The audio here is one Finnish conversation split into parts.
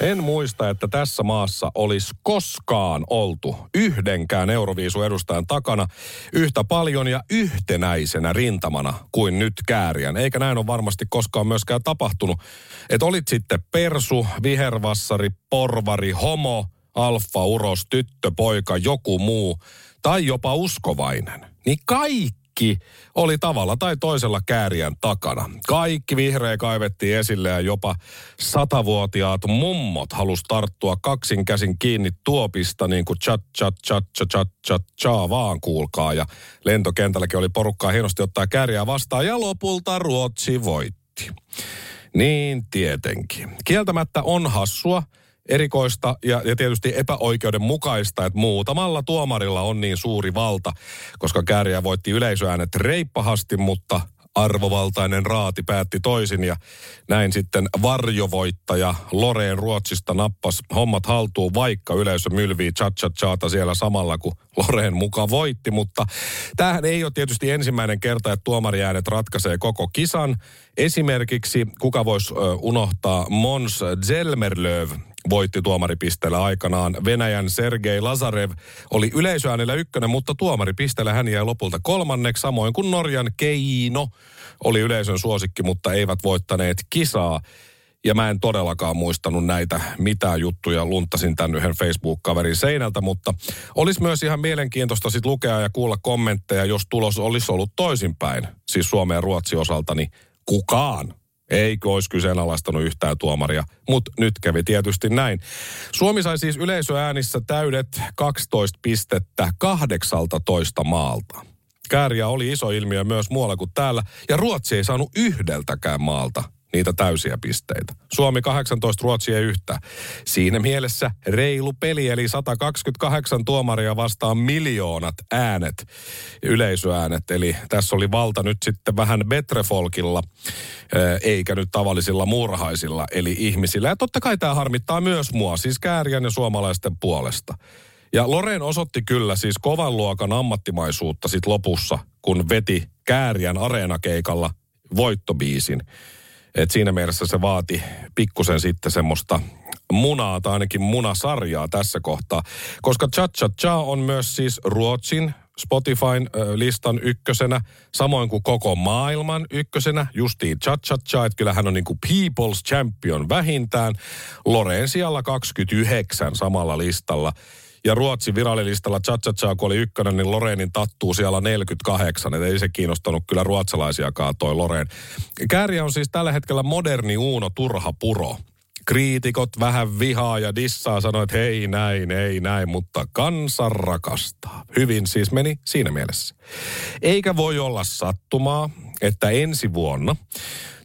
En muista, että tässä maassa olisi koskaan oltu yhdenkään Euroviisu edustajan takana yhtä paljon ja yhtenäisenä rintamana kuin nyt Kääriän. Eikä näin ole varmasti koskaan myöskään tapahtunut. Että olit sitten persu, vihervassari, porvari, homo, alfa, uros, tyttö, poika, joku muu tai jopa uskovainen. Niin kaikki oli tavalla tai toisella kääriän takana. Kaikki vihreä kaivettiin esille ja jopa satavuotiaat mummot halus tarttua kaksin käsin kiinni tuopista niin kuin chat chat chat chat chat chat chat vaan kuulkaa. Ja lentokentälläkin oli porukkaa hienosti ottaa kääriä vastaan ja lopulta Ruotsi voitti. Niin tietenkin. Kieltämättä on hassua, erikoista ja, ja tietysti epäoikeudenmukaista, että muutamalla tuomarilla on niin suuri valta, koska kääriä voitti yleisöäänet reippahasti, mutta arvovaltainen raati päätti toisin ja näin sitten varjovoittaja Loreen Ruotsista nappas hommat haltuun, vaikka yleisö mylvii cha cha siellä samalla, kun Loreen mukaan voitti, mutta tämähän ei ole tietysti ensimmäinen kerta, että tuomariäänet ratkaisee koko kisan. Esimerkiksi kuka voisi unohtaa Mons Zelmerlöv, voitti tuomaripisteellä aikanaan. Venäjän Sergei Lazarev oli yleisöäänellä ykkönen, mutta tuomaripisteellä hän jäi lopulta kolmanneksi, samoin kuin Norjan Keino oli yleisön suosikki, mutta eivät voittaneet kisaa. Ja mä en todellakaan muistanut näitä mitään juttuja, luntasin tämän yhden Facebook-kaverin seinältä, mutta olisi myös ihan mielenkiintoista sit lukea ja kuulla kommentteja, jos tulos olisi ollut toisinpäin, siis Suomen ja Ruotsin osalta, niin kukaan Eikö olisi kyseenalaistanut yhtään tuomaria, mutta nyt kävi tietysti näin. Suomi sai siis yleisöäänissä täydet 12 pistettä 18 maalta. Kääriä oli iso ilmiö myös muualla kuin täällä, ja Ruotsi ei saanut yhdeltäkään maalta niitä täysiä pisteitä. Suomi 18, Ruotsi ei yhtä. Siinä mielessä reilu peli, eli 128 tuomaria vastaan miljoonat äänet, yleisöäänet. Eli tässä oli valta nyt sitten vähän Betrefolkilla, eikä nyt tavallisilla murhaisilla, eli ihmisillä. Ja totta kai tämä harmittaa myös mua, siis Kääriän ja suomalaisten puolesta. Ja Loren osoitti kyllä siis kovan luokan ammattimaisuutta sit lopussa, kun veti Kääriän areenakeikalla voittobiisin. Et siinä mielessä se vaati pikkusen sitten semmoista munaa tai ainakin munasarjaa tässä kohtaa. Koska Cha Cha Cha on myös siis Ruotsin Spotifyn listan ykkösenä, samoin kuin koko maailman ykkösenä, justiin Cha Cha Cha, että kyllähän on niin kuin People's Champion vähintään. Loreen siellä 29 samalla listalla. Ja Ruotsin virallilistalla Cha kun oli ykkönen, niin Loreenin tattuu siellä 48. Et ei se kiinnostanut kyllä ruotsalaisiakaan toi Loreen. Kääriä on siis tällä hetkellä moderni Uuno Turha Puro. Kriitikot vähän vihaa ja dissaa sanoi, että hei näin, ei näin, mutta kansa rakastaa. Hyvin siis meni siinä mielessä. Eikä voi olla sattumaa, että ensi vuonna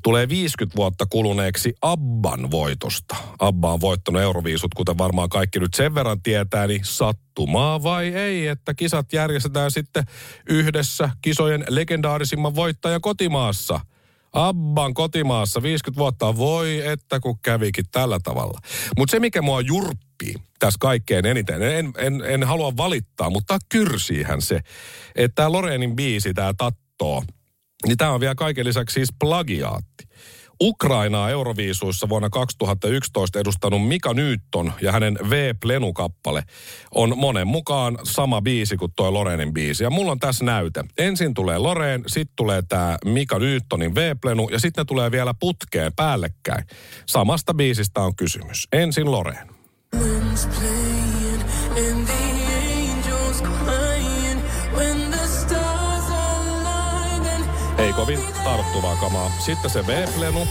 tulee 50 vuotta kuluneeksi Abban voitosta. Abba on voittanut Euroviisut, kuten varmaan kaikki nyt sen verran tietää, niin sattumaa vai ei, että kisat järjestetään sitten yhdessä kisojen legendaarisimman voittajan kotimaassa. Abban kotimaassa 50 vuotta, voi että kun kävikin tällä tavalla. Mutta se mikä mua jurppii tässä kaikkein eniten, en, en, en halua valittaa, mutta kyrsiihän se, että tämä Lorenin biisi, tämä Tattoo, niin tämä on vielä kaiken lisäksi siis plagiaatti. Ukrainaa Euroviisuissa vuonna 2011 edustanut Mika Nyytton ja hänen V. Plenu-kappale on monen mukaan sama biisi kuin tuo Lorenin biisi. Ja mulla on tässä näyte. Ensin tulee Loreen, sitten tulee tämä Mika Nyyttonin V. Plenu ja sitten ne tulee vielä putkeen päällekkäin. Samasta biisistä on kysymys. Ensin Loreen. Ei kovin tarttuvaa kamaa. Sitten se V-plenu.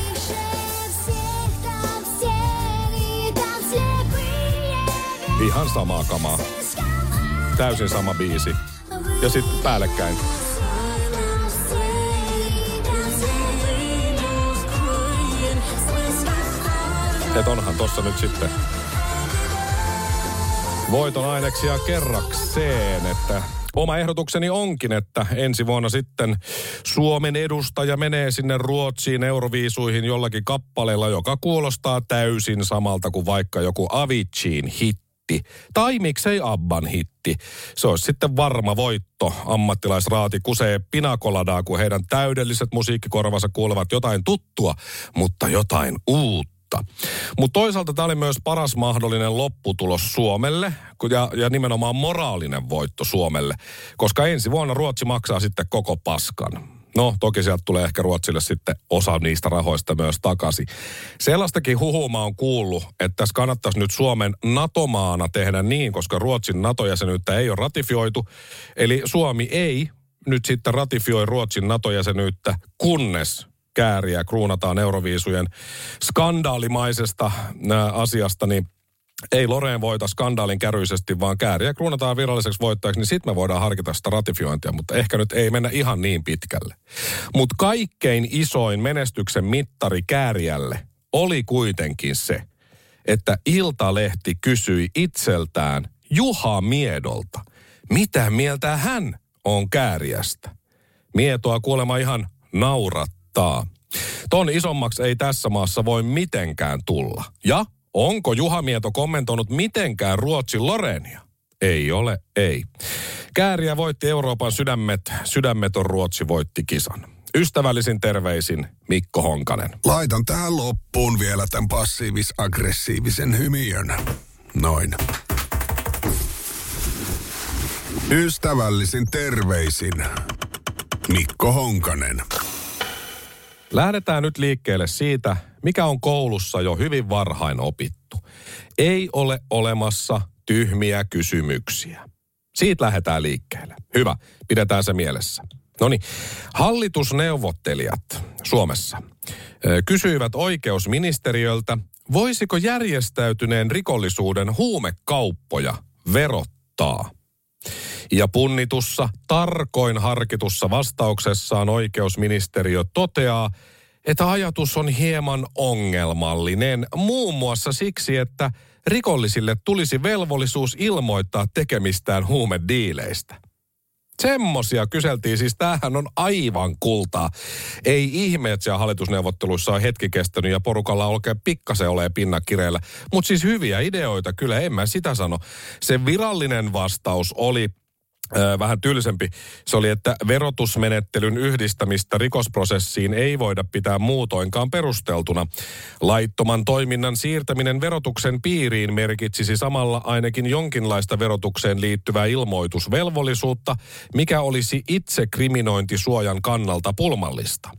Ihan samaa kamaa. Täysin sama biisi. Ja sitten päällekkäin. Et onhan tossa nyt sitten voiton aineksia kerrakseen, että Oma ehdotukseni onkin, että ensi vuonna sitten Suomen edustaja menee sinne Ruotsiin Euroviisuihin jollakin kappaleella, joka kuulostaa täysin samalta kuin vaikka joku Aviciin hitti. Tai miksei Abban hitti. Se olisi sitten varma voitto. Ammattilaisraati kusee pinakoladaa, kun heidän täydelliset musiikkikorvansa kuulevat jotain tuttua, mutta jotain uutta mutta, mutta toisaalta tämä oli myös paras mahdollinen lopputulos Suomelle ja, ja nimenomaan moraalinen voitto Suomelle, koska ensi vuonna Ruotsi maksaa sitten koko paskan. No, toki sieltä tulee ehkä Ruotsille sitten osa niistä rahoista myös takaisin. Sellaistakin huhuma on kuullut, että tässä kannattaisi nyt Suomen NATO-maana tehdä niin, koska Ruotsin NATO-jäsenyyttä ei ole ratifioitu. Eli Suomi ei nyt sitten ratifioi Ruotsin NATO-jäsenyyttä, kunnes kääriä kruunataan Euroviisujen skandaalimaisesta asiasta, niin ei Loreen voita skandaalin käryisesti, vaan kääriä kruunataan viralliseksi voittajaksi, niin sitten me voidaan harkita sitä ratifiointia, mutta ehkä nyt ei mennä ihan niin pitkälle. Mutta kaikkein isoin menestyksen mittari kääriälle oli kuitenkin se, että Iltalehti kysyi itseltään Juha Miedolta, mitä mieltä hän on kääriästä. Mietoa kuolema ihan naurat voittaa. Ton isommaksi ei tässä maassa voi mitenkään tulla. Ja onko Juha Mieto kommentoinut mitenkään Ruotsin Lorenia? Ei ole, ei. Kääriä voitti Euroopan sydämet, sydämeton Ruotsi voitti kisan. Ystävällisin terveisin Mikko Honkanen. Laitan tähän loppuun vielä tämän passiivis-aggressiivisen hymiön. Noin. Ystävällisin terveisin Mikko Honkanen. Lähdetään nyt liikkeelle siitä, mikä on koulussa jo hyvin varhain opittu. Ei ole olemassa tyhmiä kysymyksiä. Siitä lähdetään liikkeelle. Hyvä, pidetään se mielessä. No niin, hallitusneuvottelijat Suomessa kysyivät oikeusministeriöltä, voisiko järjestäytyneen rikollisuuden huumekauppoja verottaa – ja punnitussa, tarkoin harkitussa vastauksessaan oikeusministeriö toteaa, että ajatus on hieman ongelmallinen, muun muassa siksi, että rikollisille tulisi velvollisuus ilmoittaa tekemistään huumediileistä. Semmosia kyseltiin, siis tämähän on aivan kultaa. Ei ihme, että siellä hallitusneuvotteluissa on hetki kestänyt ja porukalla oikein pikkasen ole pinna kireellä. Mutta siis hyviä ideoita, kyllä en mä sitä sano. Se virallinen vastaus oli vähän tylsempi. Se oli, että verotusmenettelyn yhdistämistä rikosprosessiin ei voida pitää muutoinkaan perusteltuna. Laittoman toiminnan siirtäminen verotuksen piiriin merkitsisi samalla ainakin jonkinlaista verotukseen liittyvää ilmoitusvelvollisuutta, mikä olisi itse kriminointisuojan kannalta pulmallista.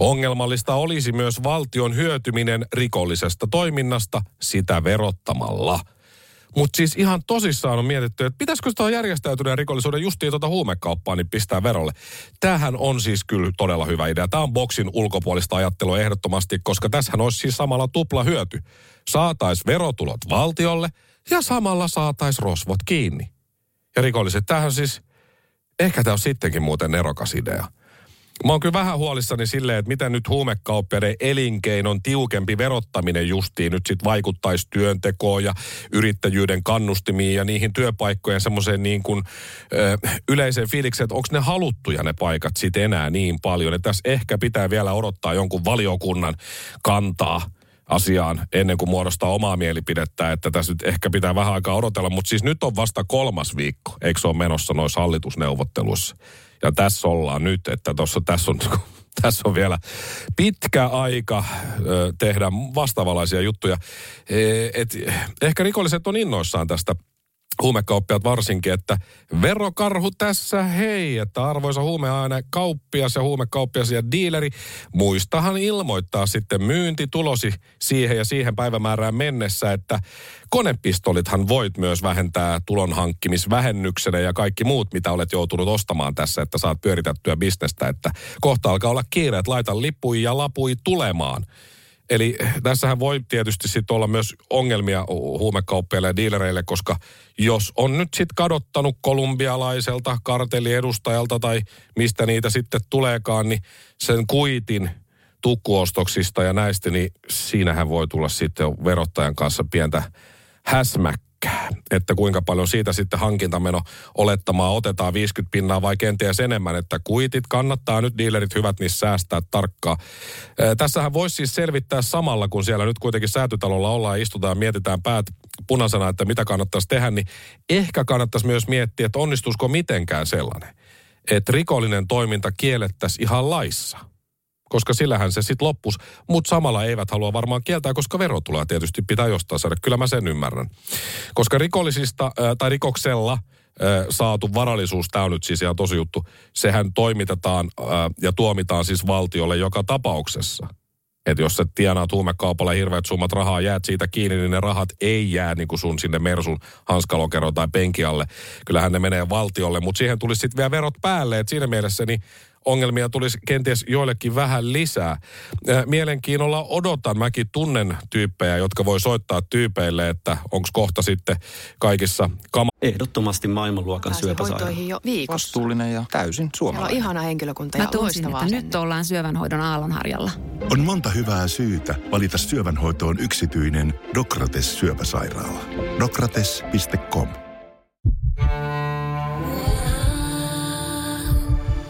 Ongelmallista olisi myös valtion hyötyminen rikollisesta toiminnasta sitä verottamalla – mutta siis ihan tosissaan on mietitty, että pitäisikö sitä järjestäytyneen rikollisuuden justiin tuota huumekauppaa niin pistää verolle. Tämähän on siis kyllä todella hyvä idea. Tämä on boksin ulkopuolista ajattelua ehdottomasti, koska tässähän olisi siis samalla tupla hyöty. Saatais verotulot valtiolle ja samalla saatais rosvot kiinni. Ja rikolliset, tämähän siis, ehkä tämä on sittenkin muuten nerokas idea. Mä oon kyllä vähän huolissani silleen, että miten nyt huumekauppiaiden elinkeinon tiukempi verottaminen justiin nyt sitten vaikuttaisi työntekoon ja yrittäjyyden kannustimiin ja niihin työpaikkojen semmoiseen niin kuin ö, yleiseen fiilikseen, että onko ne haluttuja ne paikat sitten enää niin paljon. Että tässä ehkä pitää vielä odottaa jonkun valiokunnan kantaa asiaan ennen kuin muodostaa omaa mielipidettä, että tässä nyt ehkä pitää vähän aikaa odotella, mutta siis nyt on vasta kolmas viikko, eikö se ole menossa noissa hallitusneuvotteluissa. Ja tässä ollaan nyt, että tossa, tässä, on, tässä on vielä pitkä aika ö, tehdä vastaavanlaisia juttuja. E, et, ehkä rikolliset on innoissaan tästä huumekauppiat varsinkin, että verokarhu tässä, hei, että arvoisa huumeaine kauppias ja huumekauppias ja diileri, muistahan ilmoittaa sitten myyntitulosi siihen ja siihen päivämäärään mennessä, että konepistolithan voit myös vähentää tulonhankkimisvähennyksenä ja kaikki muut, mitä olet joutunut ostamaan tässä, että saat pyöritettyä bisnestä, että kohta alkaa olla kiire, että laita lipui ja lapui tulemaan. Eli tässähän voi tietysti sitten olla myös ongelmia huumekauppiaille ja diilereille, koska jos on nyt sitten kadottanut kolumbialaiselta kartelliedustajalta tai mistä niitä sitten tuleekaan, niin sen kuitin tukkuostoksista ja näistä, niin siinähän voi tulla sitten verottajan kanssa pientä häsmäkkiä että kuinka paljon siitä sitten hankintameno olettamaa otetaan 50 pinnaa vai kenties enemmän, että kuitit kannattaa nyt dealerit hyvät niissä säästää tarkkaa. Tässähän voisi siis selvittää samalla, kun siellä nyt kuitenkin säätytalolla ollaan istutaan ja mietitään päät punaisena, että mitä kannattaisi tehdä, niin ehkä kannattaisi myös miettiä, että onnistuisiko mitenkään sellainen, että rikollinen toiminta kiellettäisiin ihan laissa – koska sillähän se sitten loppus. Mutta samalla eivät halua varmaan kieltää, koska verotuloja tietysti pitää jostain saada. Kyllä mä sen ymmärrän. Koska rikollisista tai rikoksella saatu varallisuus, tämä on nyt siis ihan tosi juttu, sehän toimitetaan ja tuomitaan siis valtiolle joka tapauksessa. Että jos sä tienaat huumekaupalla hirveät summat rahaa, jäät siitä kiinni, niin ne rahat ei jää niin kuin sun sinne Mersun hanskalokeroon tai penkialle. Kyllähän ne menee valtiolle, mutta siihen tulisi sitten vielä verot päälle. Et siinä mielessä niin ongelmia tulisi kenties joillekin vähän lisää. Mielenkiinnolla odotan, mäkin tunnen tyyppejä, jotka voi soittaa tyypeille, että onko kohta sitten kaikissa kama... Ehdottomasti maailmanluokan syöpäsairaala. jo viikossa. Vastuullinen ja täysin Siellä on suomalainen. ihana henkilökunta Mä ja tunsin, loistavaa että nyt ollaan syövänhoidon aallonharjalla. On monta hyvää syytä valita syövänhoitoon yksityinen Dokrates syöpäsairaala. Dokrates.com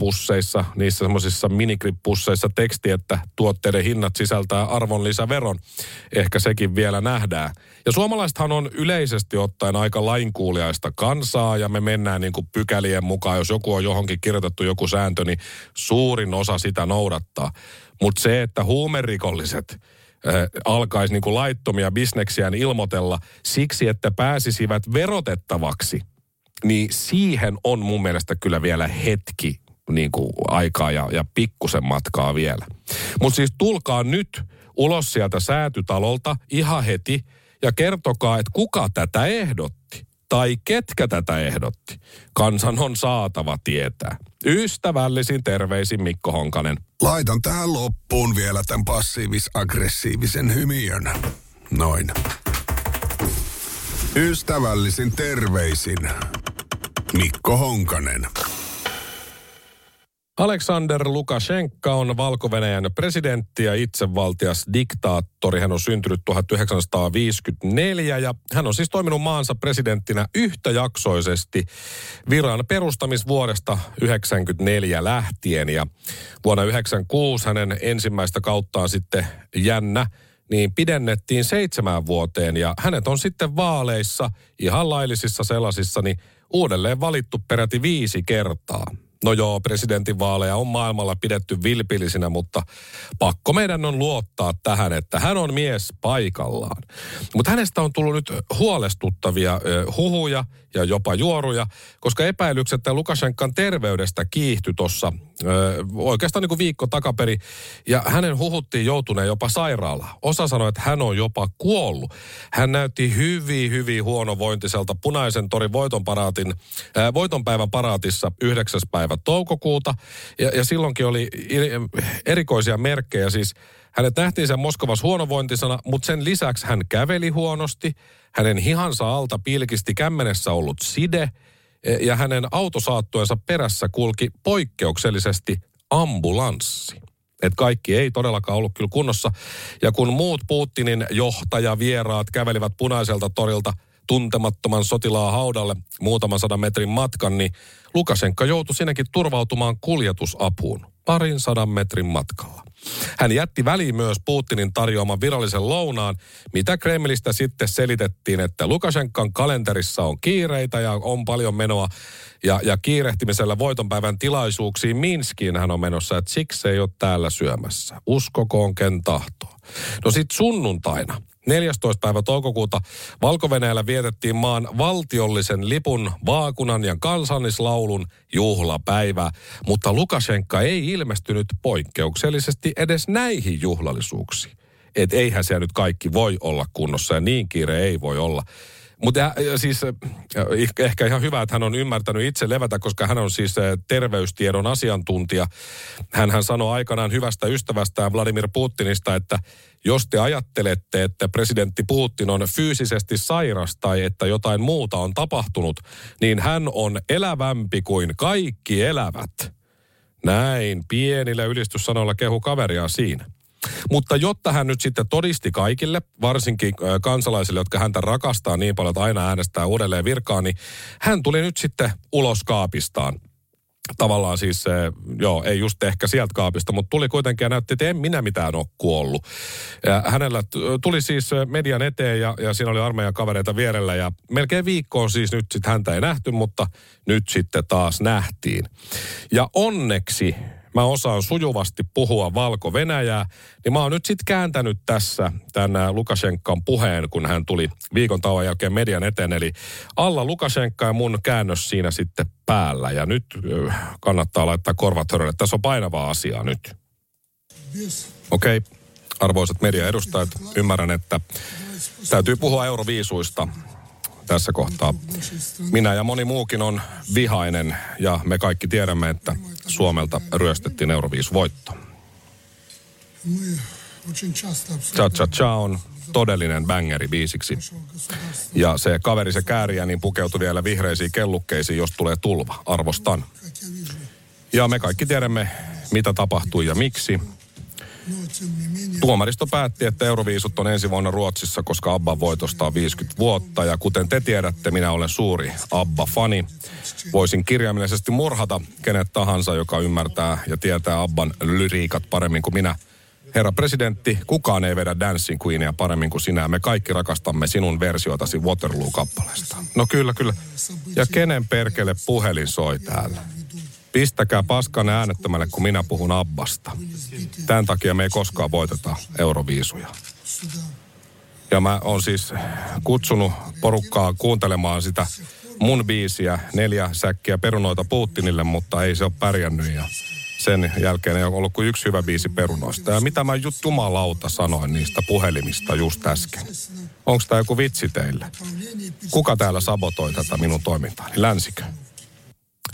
Pusseissa, niissä semmoisissa minigrip-pusseissa teksti, että tuotteiden hinnat sisältää arvonlisäveron. Ehkä sekin vielä nähdään. Ja suomalaisethan on yleisesti ottaen aika lainkuuliaista kansaa ja me mennään niin kuin pykälien mukaan. Jos joku on johonkin kirjoitettu joku sääntö, niin suurin osa sitä noudattaa. Mutta se, että huumerikolliset äh, alkaisi niin kuin laittomia bisneksiään ilmoitella siksi, että pääsisivät verotettavaksi, niin siihen on mun mielestä kyllä vielä hetki niin kuin aikaa ja, ja pikkusen matkaa vielä. Mutta siis tulkaa nyt ulos sieltä säätytalolta ihan heti ja kertokaa, että kuka tätä ehdotti tai ketkä tätä ehdotti. Kansan on saatava tietää. Ystävällisin terveisin Mikko Honkanen. Laitan tähän loppuun vielä tämän passiivis-aggressiivisen hymiön. Noin. Ystävällisin terveisin Mikko Honkanen. Aleksander Lukashenka on valko presidentti ja itsevaltias diktaattori. Hän on syntynyt 1954 ja hän on siis toiminut maansa presidenttinä yhtäjaksoisesti viran perustamisvuodesta 1994 lähtien. Ja vuonna 1996 hänen ensimmäistä kauttaan sitten jännä niin pidennettiin seitsemään vuoteen ja hänet on sitten vaaleissa, ihan laillisissa sellaisissa, niin uudelleen valittu peräti viisi kertaa. No joo, presidentinvaaleja on maailmalla pidetty vilpillisinä, mutta pakko meidän on luottaa tähän, että hän on mies paikallaan. Mutta hänestä on tullut nyt huolestuttavia huhuja ja jopa juoruja, koska epäilykset Lukashenkan terveydestä kiihtyi tuossa oikeastaan niin kuin viikko takaperi. Ja hänen huhuttiin joutuneen jopa sairaalaan. Osa sanoi, että hän on jopa kuollut. Hän näytti hyvin, hyvin huonovointiselta punaisen torin voitonparaatin, ää, voitonpäivän paraatissa 9. päivä toukokuuta. Ja, ja silloinkin oli erikoisia merkkejä. Siis hänet nähtiin sen Moskovassa huonovointisena, mutta sen lisäksi hän käveli huonosti. Hänen hihansa alta pilkisti kämmenessä ollut side ja hänen autosaattuensa perässä kulki poikkeuksellisesti ambulanssi. Et kaikki ei todellakaan ollut kyllä kunnossa. Ja kun muut Putinin johtajavieraat kävelivät punaiselta torilta tuntemattoman sotilaan haudalle muutaman sadan metrin matkan, niin Lukasenka joutui sinnekin turvautumaan kuljetusapuun parin sadan metrin matkalla. Hän jätti väliin myös Putinin tarjoaman virallisen lounaan, mitä Kremlistä sitten selitettiin, että Lukashenkan kalenterissa on kiireitä ja on paljon menoa. Ja, ja kiirehtimisellä voitonpäivän tilaisuuksiin Minskiin hän on menossa, että siksi ei ole täällä syömässä. Uskokoon ken tahtoo. No sit sunnuntaina, 14. päivä toukokuuta valko vietettiin maan valtiollisen lipun, vaakunan ja kansallislaulun juhlapäivä, mutta Lukashenka ei ilmestynyt poikkeuksellisesti edes näihin juhlallisuuksiin. Et eihän se nyt kaikki voi olla kunnossa ja niin kiire ei voi olla. Mutta siis ehkä ihan hyvä, että hän on ymmärtänyt itse levätä, koska hän on siis terveystiedon asiantuntija. Hän, hän sanoi aikanaan hyvästä ystävästään Vladimir Putinista, että jos te ajattelette, että presidentti Putin on fyysisesti sairas tai että jotain muuta on tapahtunut, niin hän on elävämpi kuin kaikki elävät. Näin pienillä ylistyssanoilla kehu kaveria siinä. Mutta jotta hän nyt sitten todisti kaikille, varsinkin kansalaisille, jotka häntä rakastaa niin paljon, että aina äänestää uudelleen virkaan, niin hän tuli nyt sitten ulos kaapistaan tavallaan siis, joo, ei just ehkä sieltä kaapista, mutta tuli kuitenkin ja näytti, että en minä mitään ole kuollut. Ja hänellä tuli siis median eteen ja, ja siinä oli armeijan kavereita vierellä ja melkein viikkoon siis nyt sitten häntä ei nähty, mutta nyt sitten taas nähtiin. Ja onneksi mä osaan sujuvasti puhua Valko-Venäjää, niin mä oon nyt sitten kääntänyt tässä tämän Lukashenkan puheen, kun hän tuli viikon tauon jälkeen median eteen. Eli alla Lukashenka ja mun käännös siinä sitten päällä. Ja nyt kannattaa laittaa korvat hörölle. Tässä on painavaa asiaa nyt. Okei, okay. arvoisat mediaedustajat, ymmärrän, että täytyy puhua euroviisuista tässä kohtaa. Minä ja moni muukin on vihainen ja me kaikki tiedämme, että Suomelta ryöstettiin Euroviis-voitto. Cha Cha Cha on todellinen bangeri biisiksi. Ja se kaveri, se kääriä, niin pukeutui vielä vihreisiin kellukkeisiin, jos tulee tulva. Arvostan. Ja me kaikki tiedämme, mitä tapahtui ja miksi. Tuomaristo päätti, että Euroviisut on ensi vuonna Ruotsissa, koska Abba voitosta on 50 vuotta. Ja kuten te tiedätte, minä olen suuri Abba-fani. Voisin kirjaimellisesti murhata kenet tahansa, joka ymmärtää ja tietää Abban lyriikat paremmin kuin minä. Herra presidentti, kukaan ei vedä Dancing Queenia paremmin kuin sinä. Me kaikki rakastamme sinun versiotasi Waterloo-kappaleesta. No kyllä, kyllä. Ja kenen perkele puhelin soi täällä? Pistäkää paskan äänettömälle, kun minä puhun Abbasta. Tämän takia me ei koskaan voiteta euroviisuja. Ja mä oon siis kutsunut porukkaa kuuntelemaan sitä mun biisiä, neljä säkkiä perunoita Putinille, mutta ei se ole pärjännyt ja sen jälkeen ei ole ollut kuin yksi hyvä biisi perunoista. Ja mitä mä jumalauta sanoin niistä puhelimista just äsken? Onko tämä joku vitsi teille? Kuka täällä sabotoi tätä minun toimintaani? Länsikö?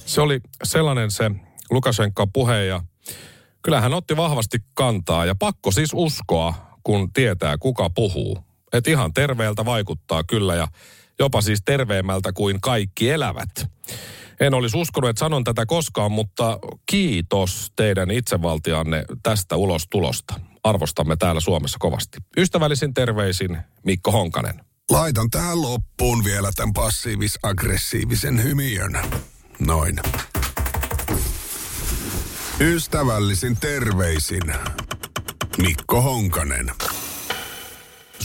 Se oli sellainen se Lukashenka puhe ja kyllä hän otti vahvasti kantaa ja pakko siis uskoa, kun tietää kuka puhuu. Että ihan terveeltä vaikuttaa kyllä ja jopa siis terveemmältä kuin kaikki elävät. En olisi uskonut, että sanon tätä koskaan, mutta kiitos teidän itsevaltianne tästä ulostulosta. Arvostamme täällä Suomessa kovasti. Ystävällisin terveisin Mikko Honkanen. Laitan tähän loppuun vielä tämän passiivis-aggressiivisen hymiön. Noin. Ystävällisin terveisin Mikko Honkanen.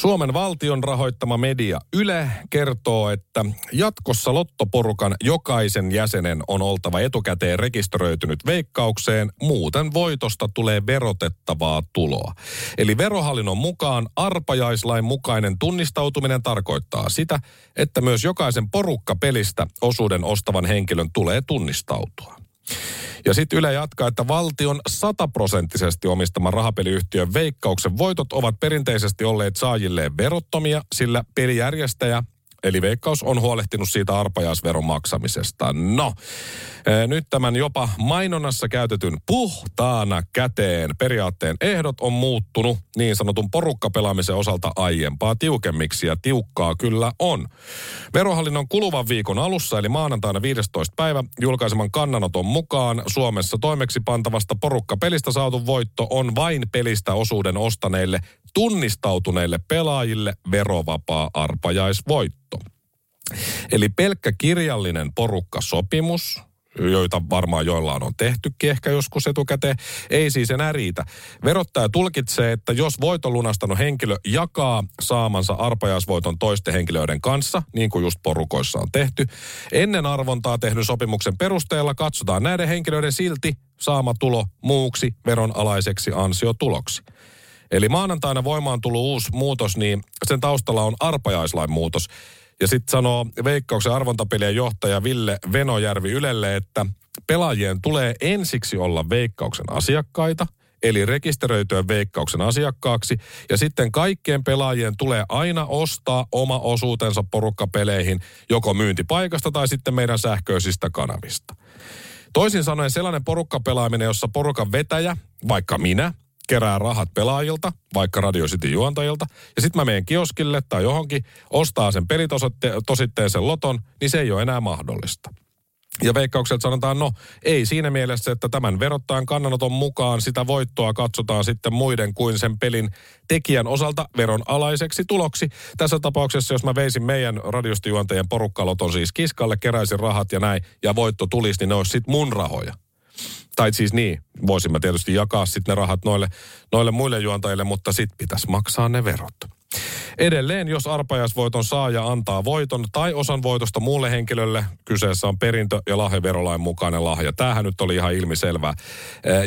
Suomen valtion rahoittama media Yle kertoo, että jatkossa lottoporukan jokaisen jäsenen on oltava etukäteen rekisteröitynyt veikkaukseen, muuten voitosta tulee verotettavaa tuloa. Eli verohallinnon mukaan arpajaislain mukainen tunnistautuminen tarkoittaa sitä, että myös jokaisen porukka pelistä osuuden ostavan henkilön tulee tunnistautua. Ja sitten Yle jatkaa, että valtion sataprosenttisesti omistama rahapeliyhtiön veikkauksen voitot ovat perinteisesti olleet saajilleen verottomia, sillä pelijärjestäjä Eli Veikkaus on huolehtinut siitä arpajaisveron maksamisesta. No, eh, nyt tämän jopa mainonnassa käytetyn puhtaana käteen periaatteen ehdot on muuttunut niin sanotun porukkapelaamisen osalta aiempaa tiukemmiksi ja tiukkaa kyllä on. Verohallinnon kuluvan viikon alussa eli maanantaina 15. päivä julkaiseman kannanoton mukaan Suomessa toimeksi pantavasta porukkapelistä saatu voitto on vain pelistä osuuden ostaneille tunnistautuneille pelaajille verovapaa arpajaisvoitto. Eli pelkkä kirjallinen porukkasopimus, joita varmaan joillain on tehtykin ehkä joskus etukäteen, ei siis enää riitä. Verottaja tulkitsee, että jos voiton lunastanut henkilö jakaa saamansa arpajaisvoiton toisten henkilöiden kanssa, niin kuin just porukoissa on tehty, ennen arvontaa tehdyn sopimuksen perusteella katsotaan näiden henkilöiden silti saama tulo muuksi veronalaiseksi ansiotuloksi. Eli maanantaina voimaan tullut uusi muutos, niin sen taustalla on arpajaislain muutos. Ja sitten sanoo Veikkauksen arvontapelien johtaja Ville Venojärvi Ylelle, että pelaajien tulee ensiksi olla Veikkauksen asiakkaita, eli rekisteröityä Veikkauksen asiakkaaksi. Ja sitten kaikkien pelaajien tulee aina ostaa oma osuutensa porukkapeleihin, joko myyntipaikasta tai sitten meidän sähköisistä kanavista. Toisin sanoen sellainen porukkapelaaminen, jossa porukan vetäjä, vaikka minä, kerää rahat pelaajilta, vaikka Radio City juontajilta, ja sitten mä menen kioskille tai johonkin, ostaa sen pelitositteen sen loton, niin se ei ole enää mahdollista. Ja veikkaukset sanotaan, no ei siinä mielessä, että tämän verottajan kannanoton mukaan sitä voittoa katsotaan sitten muiden kuin sen pelin tekijän osalta veron alaiseksi tuloksi. Tässä tapauksessa, jos mä veisin meidän radiostijuontajien porukkaloton siis kiskalle, keräisin rahat ja näin, ja voitto tulisi, niin ne olisi sitten mun rahoja. Tai siis niin, voisimme tietysti jakaa sitten ne rahat noille, noille muille juontajille, mutta sitten pitäisi maksaa ne verot. Edelleen, jos arpajaisvoiton saaja antaa voiton tai osan voitosta muulle henkilölle, kyseessä on perintö- ja lahjaverolain mukainen lahja. Tämähän nyt oli ihan ilmiselvää.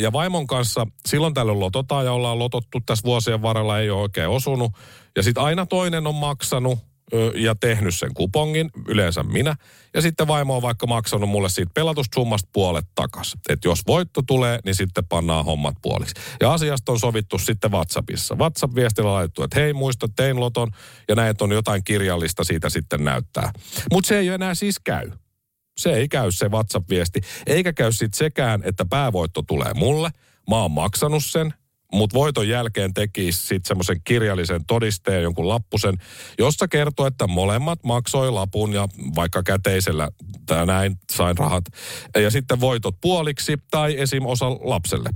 Ja vaimon kanssa silloin tällöin lototaan ja ollaan lotottu tässä vuosien varrella, ei ole oikein osunut. Ja sitten aina toinen on maksanut ja tehnyt sen kupongin, yleensä minä. Ja sitten vaimo on vaikka maksanut mulle siitä pelatusta summasta puolet takas. Että jos voitto tulee, niin sitten pannaan hommat puoliksi. Ja asiasta on sovittu sitten WhatsAppissa. WhatsApp-viestillä laitettu, että hei muista tein loton ja näet on jotain kirjallista siitä sitten näyttää. Mutta se ei enää siis käy. Se ei käy se WhatsApp-viesti. Eikä käy sitten sekään, että päävoitto tulee mulle. Mä oon maksanut sen, mutta voiton jälkeen tekisi sitten semmoisen kirjallisen todisteen, jonkun lappusen, jossa kertoo, että molemmat maksoi lapun ja vaikka käteisellä tai näin sain rahat. Ja sitten voitot puoliksi tai esim. osa lapselle.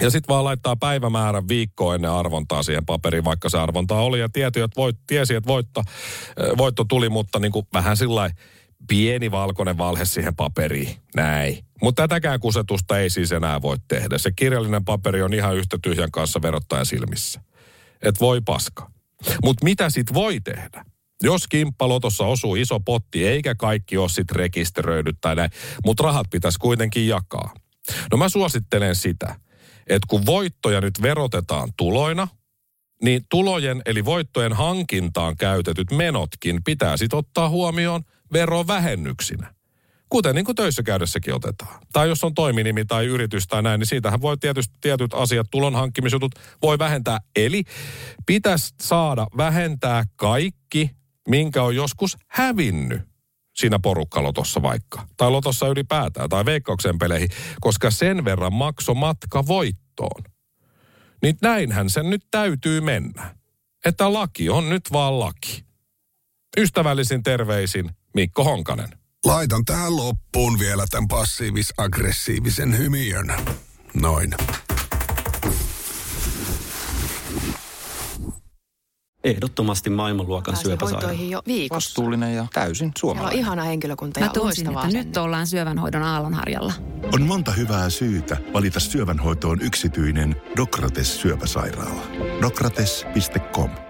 Ja sitten vaan laittaa päivämäärän viikko ennen arvontaa siihen paperiin, vaikka se arvonta oli ja tieti, että voit, tiesi, että voitto, voitto tuli, mutta niin kuin vähän sillä pieni valkoinen valhe siihen paperiin. Näin. Mutta tätäkään kusetusta ei siis enää voi tehdä. Se kirjallinen paperi on ihan yhtä tyhjän kanssa verottajan silmissä. Et voi paska. Mutta mitä sit voi tehdä? Jos kimppalotossa osuu iso potti, eikä kaikki ole sit rekisteröidyt tai näin, mutta rahat pitäisi kuitenkin jakaa. No mä suosittelen sitä, että kun voittoja nyt verotetaan tuloina, niin tulojen eli voittojen hankintaan käytetyt menotkin pitää sitten ottaa huomioon verovähennyksinä. Kuten niin kuin töissä käydessäkin otetaan. Tai jos on toiminimi tai yritys tai näin, niin siitähän voi tietysti tietyt asiat, tulon hankkimisjutut, voi vähentää. Eli pitäisi saada vähentää kaikki, minkä on joskus hävinnyt siinä porukkalotossa vaikka. Tai lotossa ylipäätään, tai veikkauksen peleihin, koska sen verran makso matka voittoon. Niin näinhän sen nyt täytyy mennä. Että laki on nyt vaan laki. Ystävällisin terveisin Mikko Honkanen. Laitan tähän loppuun vielä tämän passiivis-aggressiivisen hymiön. Noin. Ehdottomasti maailmanluokan syöpäsairaala. jo viikossa. Vastuullinen ja täysin suomalainen. Siellä on ihana henkilökunta Mä ja tunsin, loistavaa että nyt ollaan syövänhoidon aallonharjalla. On monta hyvää syytä valita syövänhoitoon yksityinen Dokrates syöpäsairaala. Dokrates.com